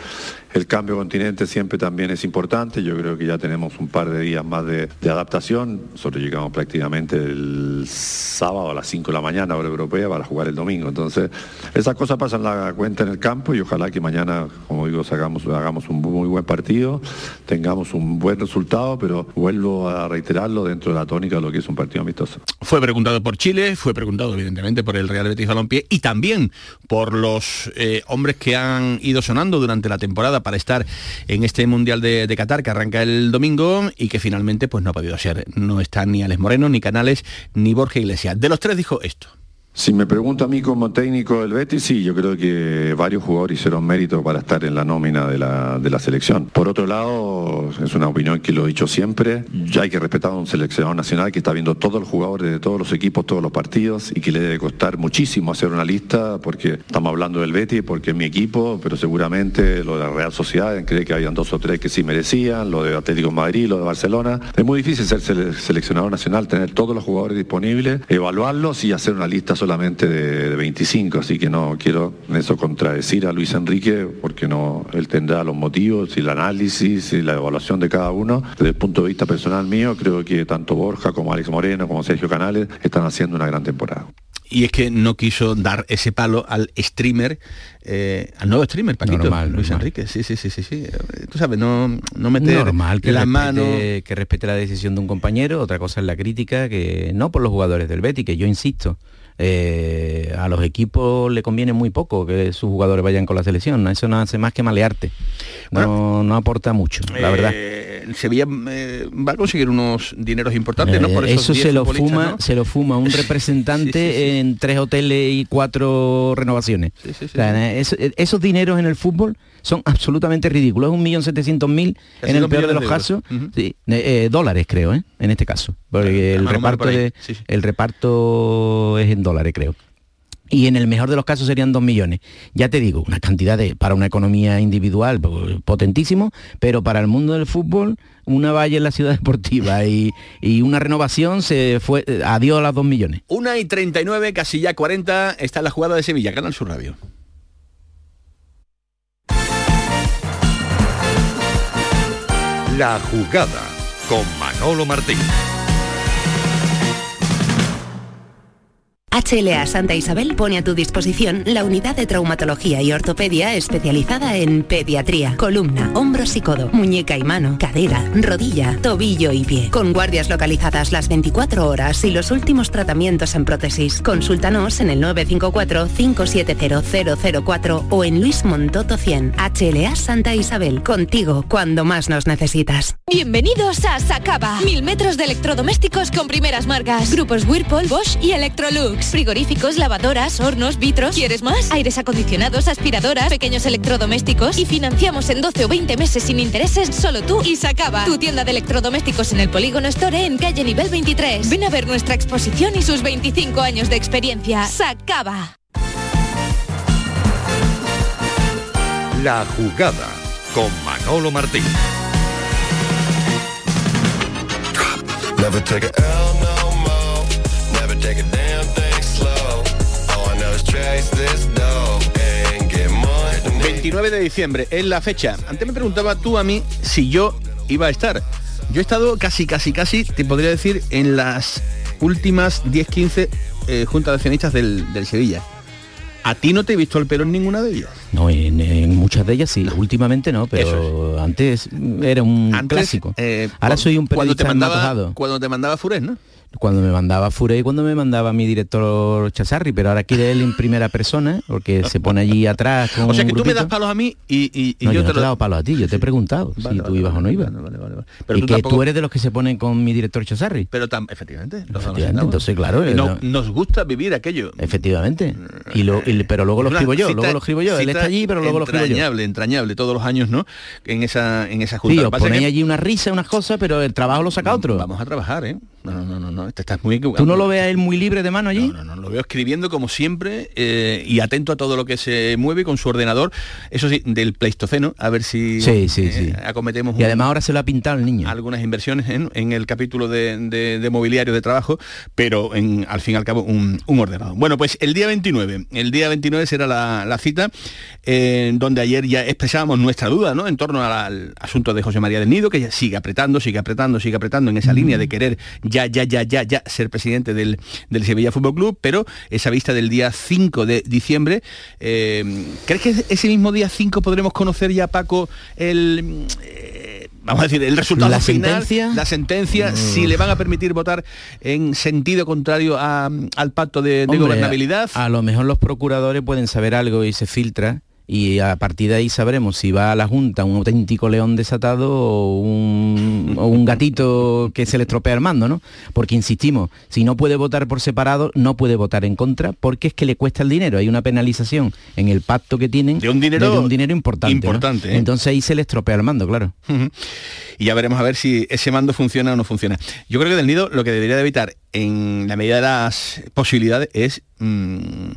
El cambio continente siempre también es importante. Yo creo que ya tenemos un par de días más de, adaptación. Nosotros llegamos prácticamente el sábado a las 5 de la mañana, hora europea, para jugar el domingo. Entonces, esas cosas pasan la cuenta en el campo y ojalá que mañana, como digo, hagamos, un muy buen partido, tengamos un buen resultado, pero vuelvo a reiterarlo dentro de la tónica de lo que es un partido amistoso. Fue preguntado por Chile, fue preguntado evidentemente por el Real Betis Balompié y también por los eh, hombres que han ido sonando durante la temporada para estar en este Mundial de, Qatar que arranca el domingo y que finalmente pues no ha podido ser. No están ni Alex Moreno, ni Canales, ni Borja Iglesias. De los tres dijo esto. Si me pregunta a mí como técnico del Betis, sí, yo creo que varios jugadores hicieron mérito para estar en la nómina de la, de la selección. Por otro lado, es una opinión que lo he dicho siempre, ya hay que respetar a un seleccionador nacional que está viendo todos los jugadores de todos los equipos, todos los partidos y que le debe costar muchísimo hacer una lista porque estamos hablando del Betis, porque es mi equipo, pero seguramente lo de la Real Sociedad, cree que habían dos o tres que sí merecían, lo de Atlético Madrid, lo de Barcelona. Es muy difícil ser seleccionador nacional, tener todos los jugadores disponibles, evaluarlos y hacer una lista solamente de, 25, así que no quiero en eso contradecir a Luis Enrique, porque no, él tendrá los motivos y el análisis y la evaluación de cada uno. Desde el punto de vista personal mío, creo que tanto Borja como Alex Moreno como Sergio Canales están haciendo una gran temporada y es que no quiso dar ese palo al streamer, eh, al nuevo streamer, Paquito, Luis Enrique. Sí, sí, sí, sí, sí. Tú sabes, no, no meter normal que la mano. Que respete la decisión de un compañero, otra cosa es la crítica, que no por los jugadores del Betty, que yo insisto, eh, a los equipos le conviene muy poco que sus jugadores vayan con la selección, eso no hace más que malearte, no, no aporta mucho, la verdad. Eh, el Sevilla eh, va a conseguir unos dineros importantes, ¿no? Por Eh, esos eso 10 se lo fuma, ¿no? se lo fuma un representante en tres hoteles y cuatro renovaciones. O sea, eso- esos dineros en el fútbol son absolutamente ridículos. Es un millón setecientos mil en el peor de los de casos. sí, eh, eh, dólares creo, ¿eh? en este caso. Porque el reparto, de- el reparto es en dólares, creo. Y en el mejor de los casos serían dos millones. Ya te digo, una cantidad de, para una economía individual pues, potentísimo, pero para el mundo del fútbol, una valla en la ciudad deportiva y, y una renovación se fue, eh, adiós a las dos millones. Una y 39, casi ya 40, está la jugada de Sevilla, Canal Sur Radio. La jugada con Manolo Martín. HLA Santa Isabel pone a tu disposición la unidad de traumatología y ortopedia especializada en pediatría, columna, hombros y codo, muñeca y mano, cadera, rodilla, tobillo y pie. Con guardias localizadas las 24 horas y los últimos tratamientos en prótesis. Consúltanos en el 954-570004 o en Luis Montoto 100. HLA Santa Isabel, contigo cuando más nos necesitas. Bienvenidos a Sacaba. Mil metros de electrodomésticos con primeras marcas. Grupos Whirlpool, Bosch y Electrolux. Frigoríficos, lavadoras, hornos, vitros. ¿Quieres más? Aires acondicionados, aspiradoras, pequeños electrodomésticos. Y financiamos en 12 o 20 meses sin intereses solo tú y Sacaba. Tu tienda de electrodomésticos en el Polígono Store en calle nivel 23. Ven a ver nuestra exposición y sus 25 años de experiencia. Sacaba. La jugada con Manolo Martín. 29 de diciembre es la fecha. Antes me preguntaba tú a mí si yo iba a estar. Yo he estado casi, casi, casi, te podría decir, en las últimas 10-15 eh, juntas de accionistas del, del Sevilla. ¿A ti no te he visto el pelo en ninguna de ellas? No, en, en muchas de ellas sí. Últimamente no, pero antes era un Antes, clásico. eh, Ahora soy un cuando te periodista mandaba. Cuando te mandaba Fures, ¿no? Cuando me mandaba Fure y cuando me mandaba mi director Chazarri, pero ahora quiere él en primera persona, porque se pone allí atrás con O sea que un tú me das palos a mí y, y- y No, yo, yo, te no te lo he dado palos a ti, yo te he preguntado si tú ibas o no ibas. Pero y tú que tampoco- tú eres de los que se ponen con mi director Chazarri. Pero tam- efectivamente. Efectivamente, entonces claro, Y no- no- nos gusta vivir aquello. Efectivamente. Y lo, pero luego lo escribo yo, luego lo escribo yo. Él está allí, pero luego lo escribo yo. Entrañable, entrañable, todos los años, ¿no? En esa, en esa junta. Sí, os ponéis que- allí una risa, unas cosas, pero el trabajo lo saca otro. Vamos a trabajar, ¿eh? No, no, no, no, no, te estás muy ¿Tú no lo ves a él muy libre de mano allí? No, no, no, lo veo escribiendo como siempre eh, y atento a todo lo que se mueve con su ordenador, eso sí, del Pleistoceno, a ver si Sí, sí, eh, sí. acometemos Y un- además ahora se lo ha pintado el niño. algunas inversiones en, en el capítulo de, de- de mobiliario de trabajo, pero en, al fin y al cabo un, un ordenador. Bueno, pues el día 29, el día 29 será la, la cita eh, donde ayer ya expresábamos nuestra duda ¿no? en torno al, al asunto de José María del Nido, que ya sigue apretando, sigue apretando, sigue apretando en esa línea de querer ya, ya, ya, ya, ya ser presidente del, del Sevilla Fútbol Club, pero esa vista del día 5 de diciembre, eh, ¿crees que ese mismo día 5 podremos conocer ya, Paco, el... eh, vamos a decir, el resultado ¿La final, sentencia? la sentencia, si le van a permitir votar en sentido contrario a- al pacto de, de Hombre, gobernabilidad. A, a lo mejor los procuradores pueden saber algo y se filtra y a partir de ahí sabremos si va a la Junta un auténtico león desatado o un, o un gatito que se le estropea el mando, ¿no? Porque insistimos, si no puede votar por separado, no puede votar en contra porque es que le cuesta el dinero. Hay una penalización en el pacto que tienen de un dinero un dinero importante. ¿no? importante, ¿eh? Entonces ahí se le estropea el mando, claro. Y ya veremos a ver si ese mando funciona o no funciona. Yo creo que Del Nido lo que debería de evitar en la medida de las posibilidades es mm,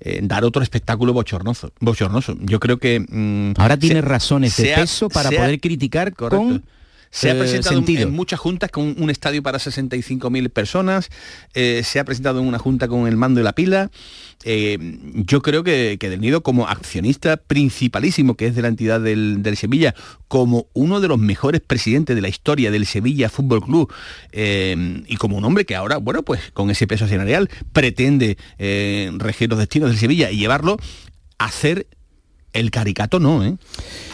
eh, dar otro espectáculo bochornoso. bochornoso. Yo creo que... mm, Ahora tiene se- razones de peso para poder criticar Correcto. con Se ha presentado en- sentido. en muchas juntas con un estadio para 65.000 personas, eh, se ha presentado en una junta con el mando y la pila. Eh, yo creo que, que Del Nido, como accionista principalísimo que es de la entidad del, del Sevilla, como uno de los mejores presidentes de la historia del Sevilla Fútbol Club, eh, y como un hombre que ahora, bueno, pues con ese peso accionarial pretende eh, regir los destinos del Sevilla y llevarlo a hacer el caricato no, ¿eh?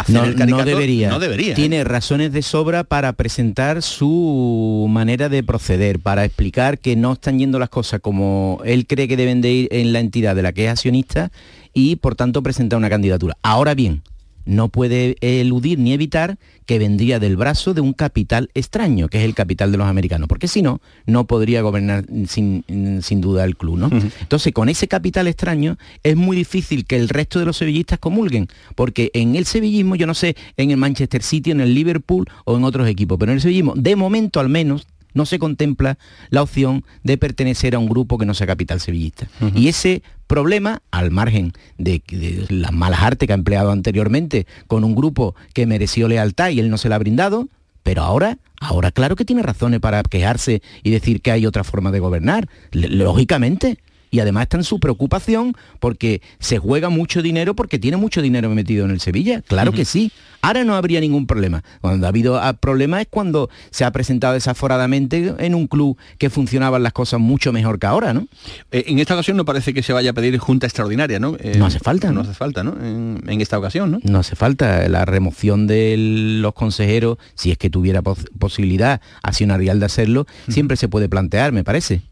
No, el no caricato debería. No debería. ¿eh? Tiene razones de sobra para presentar su manera de proceder, para explicar que no están yendo las cosas como él cree que deben de ir en la entidad de la que es accionista y por tanto presentar una candidatura. Ahora bien, no puede eludir ni evitar que vendría del brazo de un capital extraño, que es el capital de los americanos, porque si no, no podría gobernar sin, sin duda el club, ¿no? Entonces, con ese capital extraño es muy difícil que el resto de los sevillistas comulguen, porque en el sevillismo, yo no sé, en el Manchester City, en el Liverpool o en otros equipos, pero en el sevillismo, de momento al menos, no se contempla la opción de pertenecer a un grupo que no sea capital sevillista. Y ese problema, al margen de, de las malas artes que ha empleado anteriormente con un grupo que mereció lealtad y él no se la ha brindado, pero ahora, ahora claro que tiene razones para quejarse y decir que hay otra forma de gobernar, lógicamente. Y además está en su preocupación porque se juega mucho dinero porque tiene mucho dinero metido en el Sevilla. Claro que sí. Ahora no habría ningún problema. Cuando ha habido ah, problema es cuando se ha presentado desaforadamente en un club que funcionaban las cosas mucho mejor que ahora, ¿no? Eh, en esta ocasión no parece que se vaya a pedir junta extraordinaria, ¿no? Eh, No hace falta, No, ¿no? hace falta, ¿no? En, en esta ocasión, ¿no? No hace falta la remoción de los consejeros, si es que tuviera pos- posibilidad accionarial de hacerlo, siempre se puede plantear, me parece.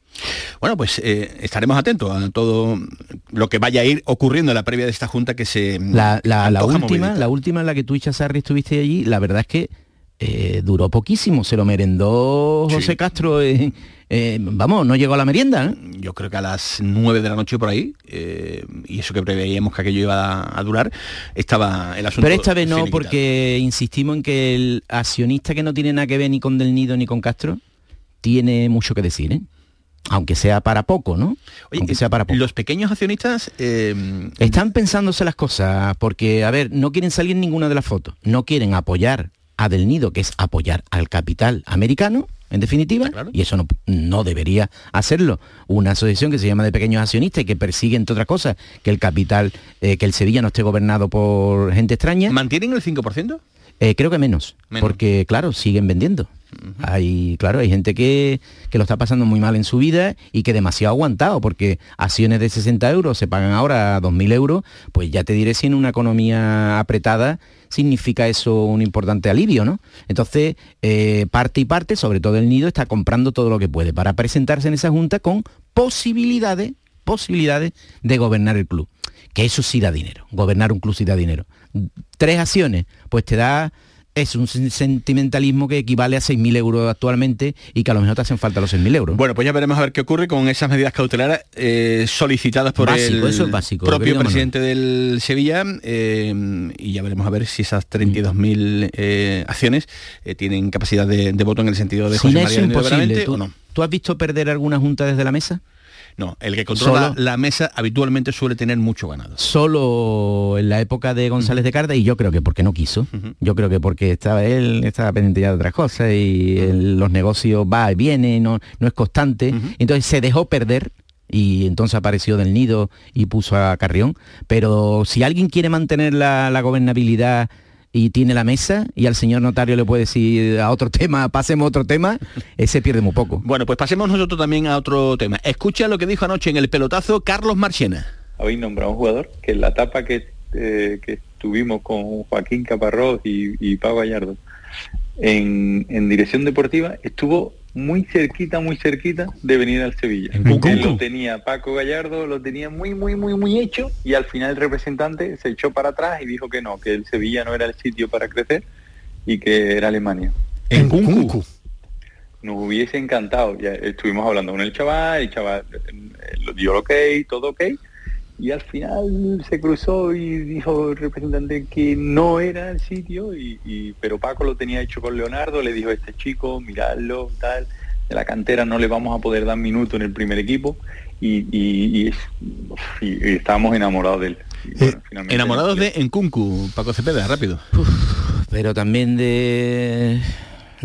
Bueno, pues eh, estaremos atentos a todo lo que vaya a ir ocurriendo en la previa de esta junta que se La, la- la antoja última, la última en la que tú y Chazarri estuviste allí, la verdad es que eh, duró poquísimo, se lo merendó José Castro, eh, eh, vamos, no llegó a la merienda. ¿eh? Yo creo que a las 9 de la noche por ahí, eh, y eso que preveíamos que aquello iba a, a durar, estaba el asunto. Pero esta vez no, porque insistimos en que el accionista que no tiene nada que ver ni con Del Nido ni con Castro, tiene mucho que decir, ¿eh? Aunque sea para poco, ¿no? Aunque sea para poco. Los pequeños accionistas... eh, Están pensándose las cosas, porque, a ver, no quieren salir ninguna de las fotos. No quieren apoyar a Del Nido, que es apoyar al capital americano, en definitiva, y eso no, no debería hacerlo. Una asociación que se llama de pequeños accionistas y que persigue, entre otras cosas, que el capital, eh, que el Sevilla no esté gobernado por gente extraña. ¿Mantienen el 5%? Eh, creo que menos, Menos. porque claro, siguen vendiendo. Hay, claro, hay gente que, que lo está pasando muy mal en su vida y que demasiado aguantado, porque acciones de 60 euros se pagan ahora a 2.000 euros, pues ya te diré si en una economía apretada significa eso un importante alivio, ¿no? Entonces, eh, parte y parte, sobre todo el nido, está comprando todo lo que puede para presentarse en esa junta con posibilidades, posibilidades de gobernar el club. Que eso sí da dinero, gobernar un club sí da dinero. Tres acciones, pues te da es un sen- sentimentalismo que equivale a 6.000 euros actualmente y que a lo mejor te hacen falta los 6.000 euros. Bueno, pues ya veremos a ver qué ocurre con esas medidas cautelares eh, solicitadas por Básico, el eso es básico, propio Manuel. presidente del Sevilla eh, y ya veremos a ver si esas 32.000 eh, acciones eh, tienen capacidad de, de voto en el sentido de Sin José María imposible. Benavente ¿Tú, o no. tú has visto perder alguna junta desde la mesa? No, el que controla Solo- la mesa habitualmente suele tener mucho ganado. Solo en la época de González de Carda y yo creo que porque no quiso. Yo creo que porque estaba él, estaba pendiente ya de otras cosas y el- los negocios va y viene, no, no es constante. Entonces se dejó perder y entonces apareció del nido y puso a Carrión. Pero si alguien quiere mantener la, la gobernabilidad y tiene la mesa y al señor notario le puede decir a otro tema, pasemos a otro tema, ese pierde muy poco. Bueno, pues pasemos nosotros también a otro tema. Escucha lo que dijo anoche en el pelotazo Carlos Marchena. habéis nombrado a un jugador que en la etapa que, eh, que estuvimos con Joaquín Caparrós y, y Pau Gallardo en, en dirección deportiva estuvo muy cerquita, muy cerquita de venir al Sevilla. Él lo tenía Paco Gallardo, lo tenía muy, muy, muy, muy hecho y al final el representante se echó para atrás y dijo que no, que el Sevilla no era el sitio para crecer y que era Alemania. En Cuncu. Nos hubiese encantado, ya estuvimos hablando con el chaval, el chaval eh, lo dio el ok, todo ok, y al final se cruzó y dijo el representante que no era el sitio, y, y- pero Paco lo tenía hecho con Leonardo, le dijo este chico, miradlo, tal, de la cantera no le vamos a poder dar minuto en el primer equipo, y, y- y es- uf, y- y estábamos enamorados de él. Bueno, finalmente- Enamorados de Encuncu, Paco Cepeda, rápido. pero también de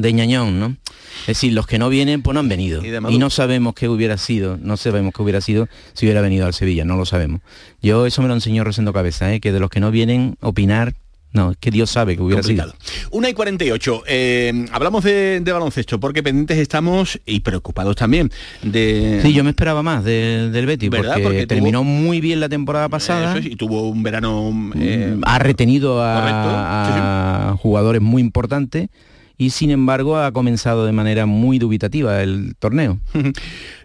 de ñañón, ¿no? Es decir, los que no vienen, pues no han venido. Y no sabemos qué hubiera sido, no sabemos qué hubiera sido si hubiera venido al Sevilla, no lo sabemos. Yo eso me lo enseñó Rosendo Cabeza, ¿eh? que de los que no vienen, opinar, no, es que Dios sabe que hubiera Complicado. sido. Una y 48. Eh, hablamos de, de baloncesto porque pendientes estamos y preocupados también de... Sí, yo me esperaba más del, del Betis, ¿Verdad? porque, Porque tuvo- terminó muy bien la temporada pasada. Eso es, y tuvo un verano... eh, ha retenido a, a jugadores muy importantes y sin embargo ha comenzado de manera muy dubitativa el torneo.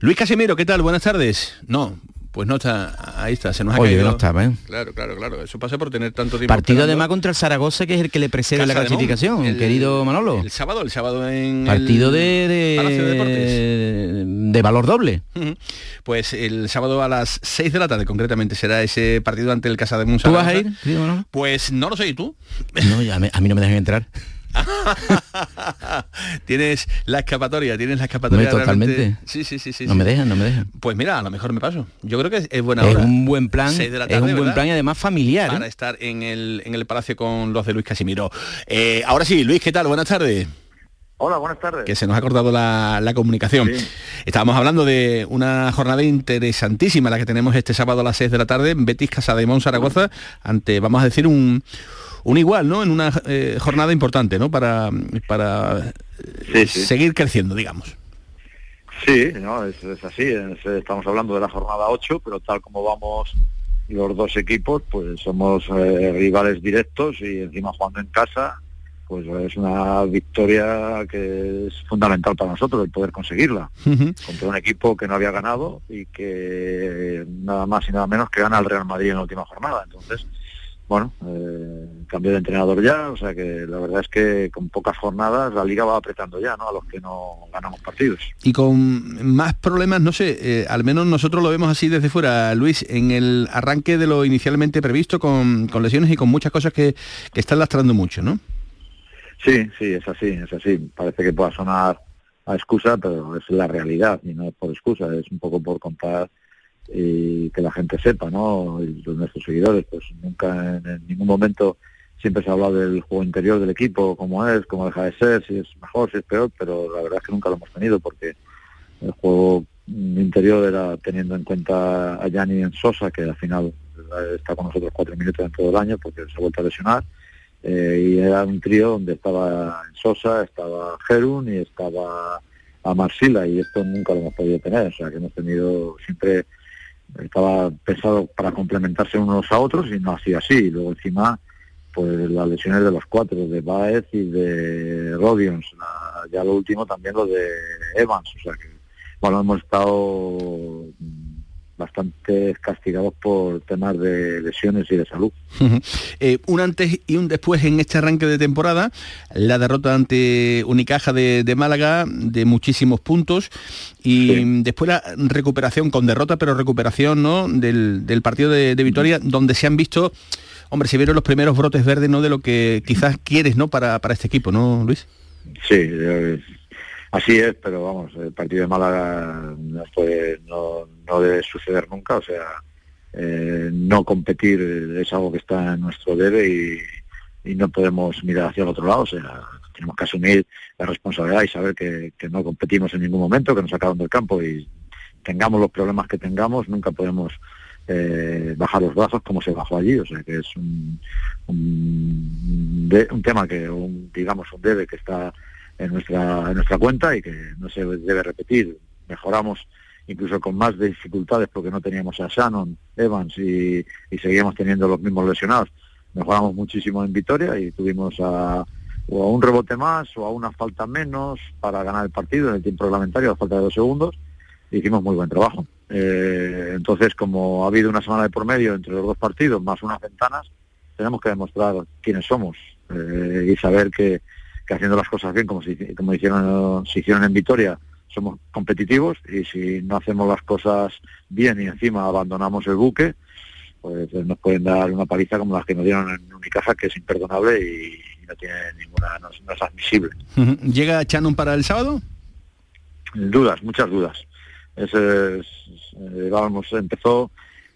Luis Casimiro, ¿qué tal? Buenas tardes. No, Pues no está, ahí está, se nos ha Oye, caído. no estaba, ¿eh? Claro, claro, claro. Eso pasa por tener tanto tiempo. Partido esperando. además contra el Zaragoza, que es el que le precede Casa la clasificación, el- querido Manolo. El sábado, el sábado en Partido el de, de, valor doble. Pues el sábado a las 6 de la tarde concretamente será ese partido ante el Casa de Mun ¿Tú vas a Zaragoza. ir? Pues no lo sé, ¿y tú? No, a mí no me dejan entrar. tienes la escapatoria, tienes la escapatoria. Hombre, totalmente. realmente- Sí, sí, sí, sí. no sí. me dejan, no me dejan. Pues mira, a lo mejor me paso. Yo creo que es, buena es hora. un buen plan, Seis de la es tarde, un buen ¿verdad? plan y además familiar. ¿eh? Para estar en el, en el Palacio con los de Luis Casimiro. Eh, ahora sí, Luis, ¿qué tal? Buenas tardes. Hola, buenas tardes. Que se nos ha cortado la, la comunicación. Estábamos hablando de una jornada interesantísima, la que tenemos este sábado a las 6 de la tarde, en Betis Casa de Mon Zaragoza, ante, vamos a decir, un, un igual, ¿no? En una eh, jornada importante, ¿no? Para, para seguir creciendo, digamos. Sí, no, es, es así. es- estamos hablando de la jornada 8, pero tal como vamos los dos equipos, pues somos eh, rivales directos y encima jugando en casa, pues es una victoria que es fundamental para nosotros el poder conseguirla contra un equipo que no había ganado y que nada más y nada menos que gana al Real Madrid en la última jornada. Entonces, bueno, eh, cambio de entrenador ya, o sea que la verdad es que con pocas jornadas la liga va apretando ya, ¿no? A los que no ganamos partidos. Y con más problemas, no sé, eh, al menos nosotros lo vemos así desde fuera, Luis, en el arranque de lo inicialmente previsto, con, con lesiones y con muchas cosas que, que están lastrando mucho, ¿no? Sí, sí, es así, es así. Parece que pueda sonar a excusa, pero es la realidad y no es por excusa, es un poco por contar y que la gente sepa, ¿no? Y nuestros seguidores, pues nunca en, en ningún momento siempre se ha hablado del juego interior del equipo, cómo es, cómo deja de ser, si es mejor, si es peor, pero la verdad es que nunca lo hemos tenido porque el juego interior era teniendo en cuenta a Yanni en Sosa, que al final está con nosotros cuatro minutos en todo el año porque se ha vuelto a lesionar. Eh, y era un trío donde estaba Sosa, estaba Gerun y estaba a Marsila y esto nunca lo hemos podido tener, o sea que hemos tenido siempre estaba pensado para complementarse unos a otros y no ha sido así. Luego encima pues las lesiones de los cuatro, de Baez y de Rodions, ya lo último también lo de Evans, o sea que bueno hemos estado bastante castigados por temas de lesiones y de salud. Eh, un antes y un después en este arranque de temporada, la derrota ante Unicaja de, de Málaga de muchísimos puntos y después la recuperación con derrota, pero recuperación ¿no? del, del partido de, de Vitoria, donde se han visto, hombre, se vieron los primeros brotes verdes ¿no? de lo que quizás quieres ¿no? para, para este equipo, ¿no, Luis? Sí, eh, así es, pero vamos, el partido de Málaga no, puede- no, no debe suceder nunca, o sea, eh, no competir es algo que está en nuestro debe y, no podemos mirar hacia el otro lado, o sea, tenemos que asumir la responsabilidad y saber que, no competimos en ningún momento, que nos sacaron del campo y tengamos los problemas que tengamos, nunca podemos eh, bajar los brazos como se bajó allí, o sea que es un, un, un tema que, un, digamos, un debe que está en nuestra, en nuestra cuenta y que no se debe repetir. Mejoramos incluso con más dificultades porque no teníamos a Shannon, Evans y, y seguíamos teniendo los mismos lesionados. Mejoramos muchísimo en Vitoria y tuvimos a, o a un rebote más o a una falta menos para ganar el partido en el tiempo reglamentario a falta de dos segundos. Hicimos muy buen trabajo. Eh, entonces, como ha habido una semana de por medio entre los dos partidos, más unas ventanas, tenemos que demostrar quiénes somos eh, y saber que, que haciendo las cosas bien, como, se, como hicieron, se hicieron en Vitoria, somos competitivos y si no hacemos las cosas bien y encima abandonamos el buque, pues nos pueden dar una paliza como las que nos dieron en Unicaja, que es imperdonable y, no tiene ninguna, no, es- no es admisible. ¿Llega Shannon para el sábado? Dudas, muchas dudas. Ese es, eh, vamos, empezó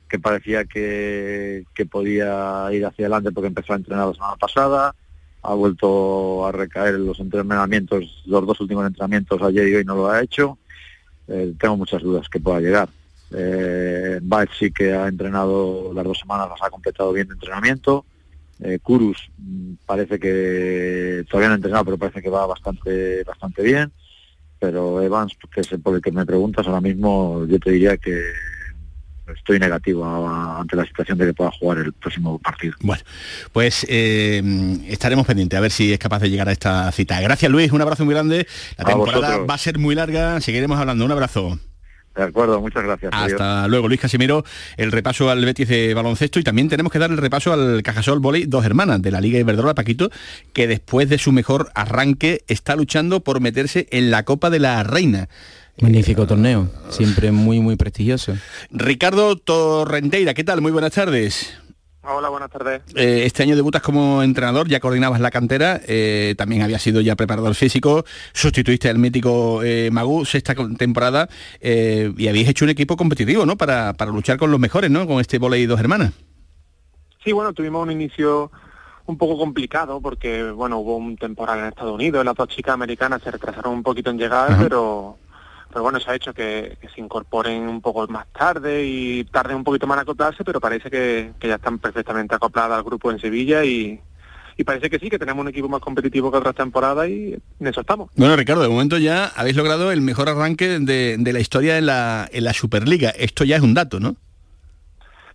que parecía que, que podía ir hacia adelante porque empezó a entrenar la semana pasada, ha vuelto a recaer en los entrenamientos, los dos últimos entrenamientos ayer y hoy no lo ha hecho. Eh, tengo muchas dudas que pueda llegar. Eh, Baez sí que ha entrenado las dos semanas, las ha completado bien de entrenamiento. Eh, Kurus mm, parece que todavía no ha entrenado, pero parece que va bastante, bastante bien pero Evans, que es por el que me preguntas ahora mismo, yo te diría que estoy negativo a- ante la situación de que pueda jugar el próximo partido. Bueno, pues eh, estaremos pendientes a ver si es capaz de llegar a esta cita. Gracias Luis, un abrazo muy grande. La A temporada vosotros. va a ser muy larga, seguiremos hablando. Un abrazo. De acuerdo, muchas gracias. adiós. Hasta luego, Luis Casimiro, el repaso al Betis de baloncesto y también tenemos que dar el repaso al Cajasol Voley, dos hermanas de la Liga Iberdrola, Paquito, que después de su mejor arranque está luchando por meterse en la Copa de la Reina. Magnífico torneo, siempre muy, muy prestigioso. Ricardo Torrenteira, ¿qué tal? Muy buenas tardes. Hola, buenas tardes. Eh, este año debutas como entrenador, ya coordinabas la cantera, eh, también había sido ya preparador físico, sustituiste al mítico eh, Magú sexta temporada eh, y habéis hecho un equipo competitivo, ¿no? Para, para luchar con los mejores, ¿no? Con este volei dos hermanas. Sí, bueno, tuvimos un inicio un poco complicado porque, bueno, hubo un temporal en Estados Unidos, las dos chicas americanas se retrasaron un poquito en llegar, Ajá. pero pero bueno, eso ha hecho que, que se incorporen un poco más tarde y tarden un poquito más en acoplarse, pero parece que, que ya están perfectamente acopladas al grupo en Sevilla y, y parece que sí, que tenemos un equipo más competitivo que otras temporadas y en eso estamos. Bueno, Ricardo, de momento ya habéis logrado el mejor arranque de, de la historia en la, en la Superliga. Esto ya es un dato, ¿no?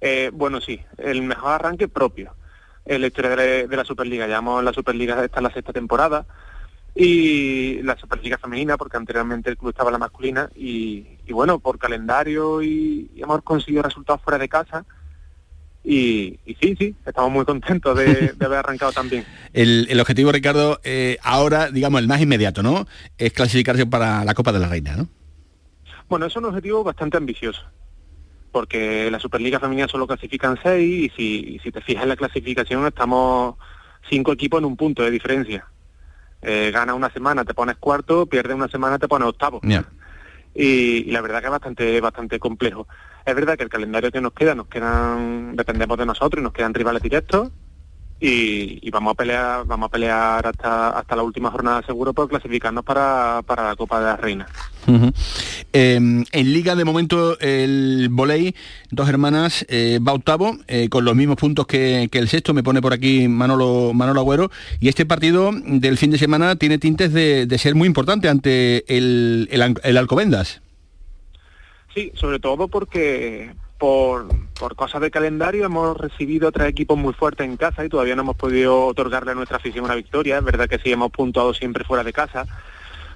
Eh, bueno, sí, el mejor arranque propio en la historia de la, de la Superliga. Llevamos la Superliga, esta es la sexta temporada, y la Superliga femenina, porque anteriormente el club estaba la masculina, y, y bueno, por calendario y, y hemos conseguido resultados fuera de casa. Y, y sí, sí, estamos muy contentos de, de haber arrancado tan bien. El, el objetivo, Ricardo, eh, ahora, digamos, el más inmediato, ¿no? Es clasificarse para la Copa de la Reina, ¿no? Bueno, es un objetivo bastante ambicioso, porque la Superliga Femenina solo clasifican seis y si, si te fijas en la clasificación estamos cinco equipos en un punto de diferencia. Eh, gana una semana, te pones cuarto, pierde una semana, te pones octavo. Y, y la verdad que es bastante, bastante complejo. Es verdad que el calendario que nos queda, nos quedan, dependemos de nosotros y nos quedan rivales directos y, y vamos a pelear, vamos a pelear hasta, hasta la última jornada seguro por clasificarnos para, para la Copa de la Reina. Ujú. Eh, en Liga, de momento, el volei, dos hermanas, eh, va octavo, eh, con los mismos puntos que, que el sexto, me pone por aquí Manolo, Manolo Agüero, y este partido del fin de semana tiene tintes de, de ser muy importante ante el, el Alcobendas. Sí, sobre todo porque por, por cosas de calendario hemos recibido tres equipos muy fuertes en casa y todavía no hemos podido otorgarle a nuestra afición una victoria. Es verdad que sí hemos puntuado siempre fuera de casa,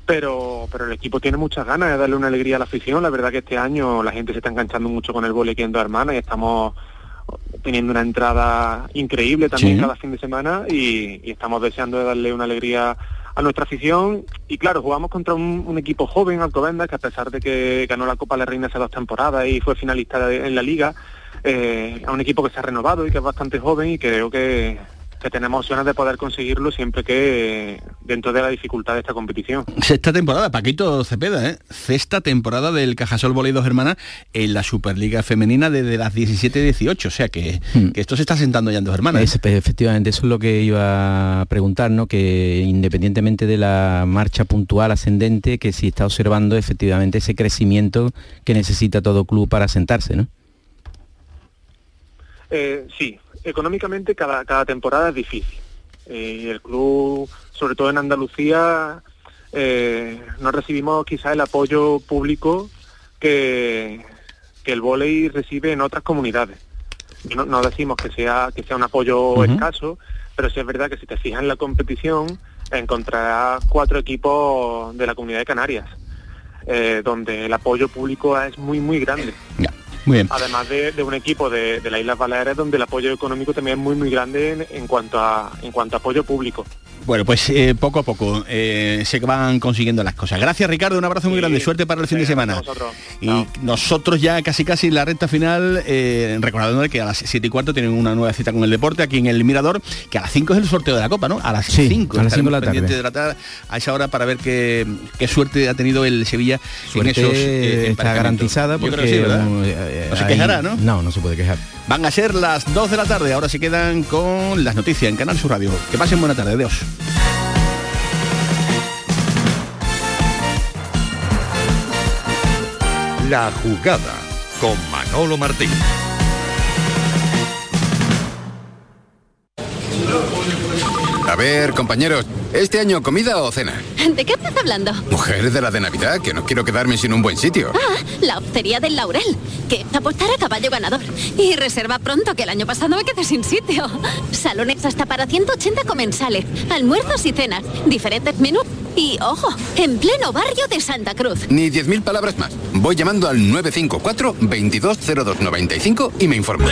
pero, pero el equipo tiene muchas ganas de darle una alegría a la afición. La verdad que este año la gente se está enganchando mucho con el vóley aquí en Dos Hermanas y estamos teniendo una entrada increíble también Sí. cada fin de semana y, y estamos deseando de darle una alegría a nuestra afición. Y claro, jugamos contra un, equipo joven, Alcobendas, que a pesar de que ganó la Copa de la Reina hace dos temporadas y fue finalista en la liga, eh, es un equipo que se ha renovado y que es bastante joven y creo que, que tenemos opciones de poder conseguirlo siempre que dentro de la dificultad de esta competición. Sexta temporada, Paquito Cepeda, ¿eh? Sexta temporada del Cajasol Voley dos hermanas en la Superliga Femenina desde las 17-18, o sea que, que esto se está sentando ya en dos hermanas. ¿eh? Es- pues, efectivamente, eso es lo que iba a preguntar, ¿no? Que independientemente de la marcha puntual ascendente, que si está observando efectivamente ese crecimiento que necesita todo club para sentarse, ¿no? Eh, sí, económicamente cada, cada temporada es difícil. Eh, y el club, sobre todo en Andalucía, eh, no recibimos quizás el apoyo público que, que el vóley recibe en otras comunidades. No, no decimos que sea, que sea un apoyo escaso, pero sí es verdad que si te fijas en la competición, encontrarás cuatro equipos de la comunidad de Canarias, eh, donde el apoyo público es muy, muy grande. Muy bien. Además de, de un equipo de, de las Islas Baleares donde el apoyo económico también es muy muy grande en, en cuanto a en cuanto a apoyo público. Bueno, pues eh, poco a poco eh, se van consiguiendo las cosas. Gracias Ricardo, un abrazo muy grande, suerte para el fin de semana. Y nosotros ya casi casi en la recta final, eh, recordando que a las 7 y cuarto tienen una nueva cita con el deporte aquí en el Mirador, que a las 5 es el sorteo de la Copa, ¿no? A las Sí, 5. a las cinco de la tarde. de la tarde a esa hora para ver qué, qué suerte ha tenido el Sevilla Suerte en esos eh, está garantizada Yo creo porque eh, no se ahí- quejará, ¿no? No, no se puede quejar. Van a ser las 2 de la tarde, ahora se quedan con las noticias en Canal Sur Radio. Que pasen buena tarde, adiós. La jugada con Manolo Martín. A ver, compañeros, ¿este año comida o cena? ¿De qué estás hablando? Mujer de la de Navidad, que no quiero quedarme sin un buen sitio. Ah, la hostería del Laurel, que apostar a caballo ganador. Y reserva pronto, que el año pasado me quedé sin sitio. Salones hasta para 180 comensales, almuerzos y cenas, diferentes menús Y ojo, en pleno barrio de Santa Cruz. Ni 10.000 palabras más. Voy llamando al 954 220295 y me informo.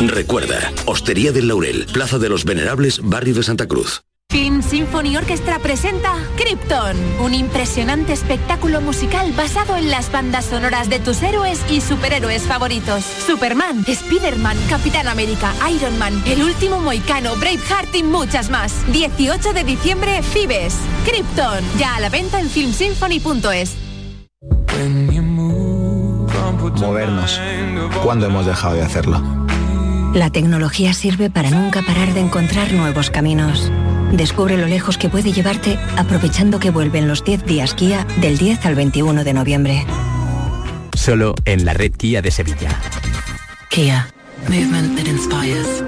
Recuerda, Hostería del Laurel, Plaza de los Venerables, Barrio de Santa Cruz. Film Symphony Orchestra presenta Krypton, un impresionante espectáculo musical basado en las bandas sonoras de tus héroes y superhéroes favoritos. Superman, Spider-Man, Capitán América, Iron Man, El Último Moicano, Braveheart y muchas más. 18 de diciembre, Fibes. Krypton, ya a la venta en filmsymphony.es. Movernos. ¿Cuándo hemos dejado de hacerlo? La tecnología sirve para nunca parar de encontrar nuevos caminos. Descubre lo lejos que puede llevarte aprovechando que vuelven los 10 días Kia del 10 al 21 de noviembre. Solo en la red Kia de Sevilla. Kia. Movement that inspires.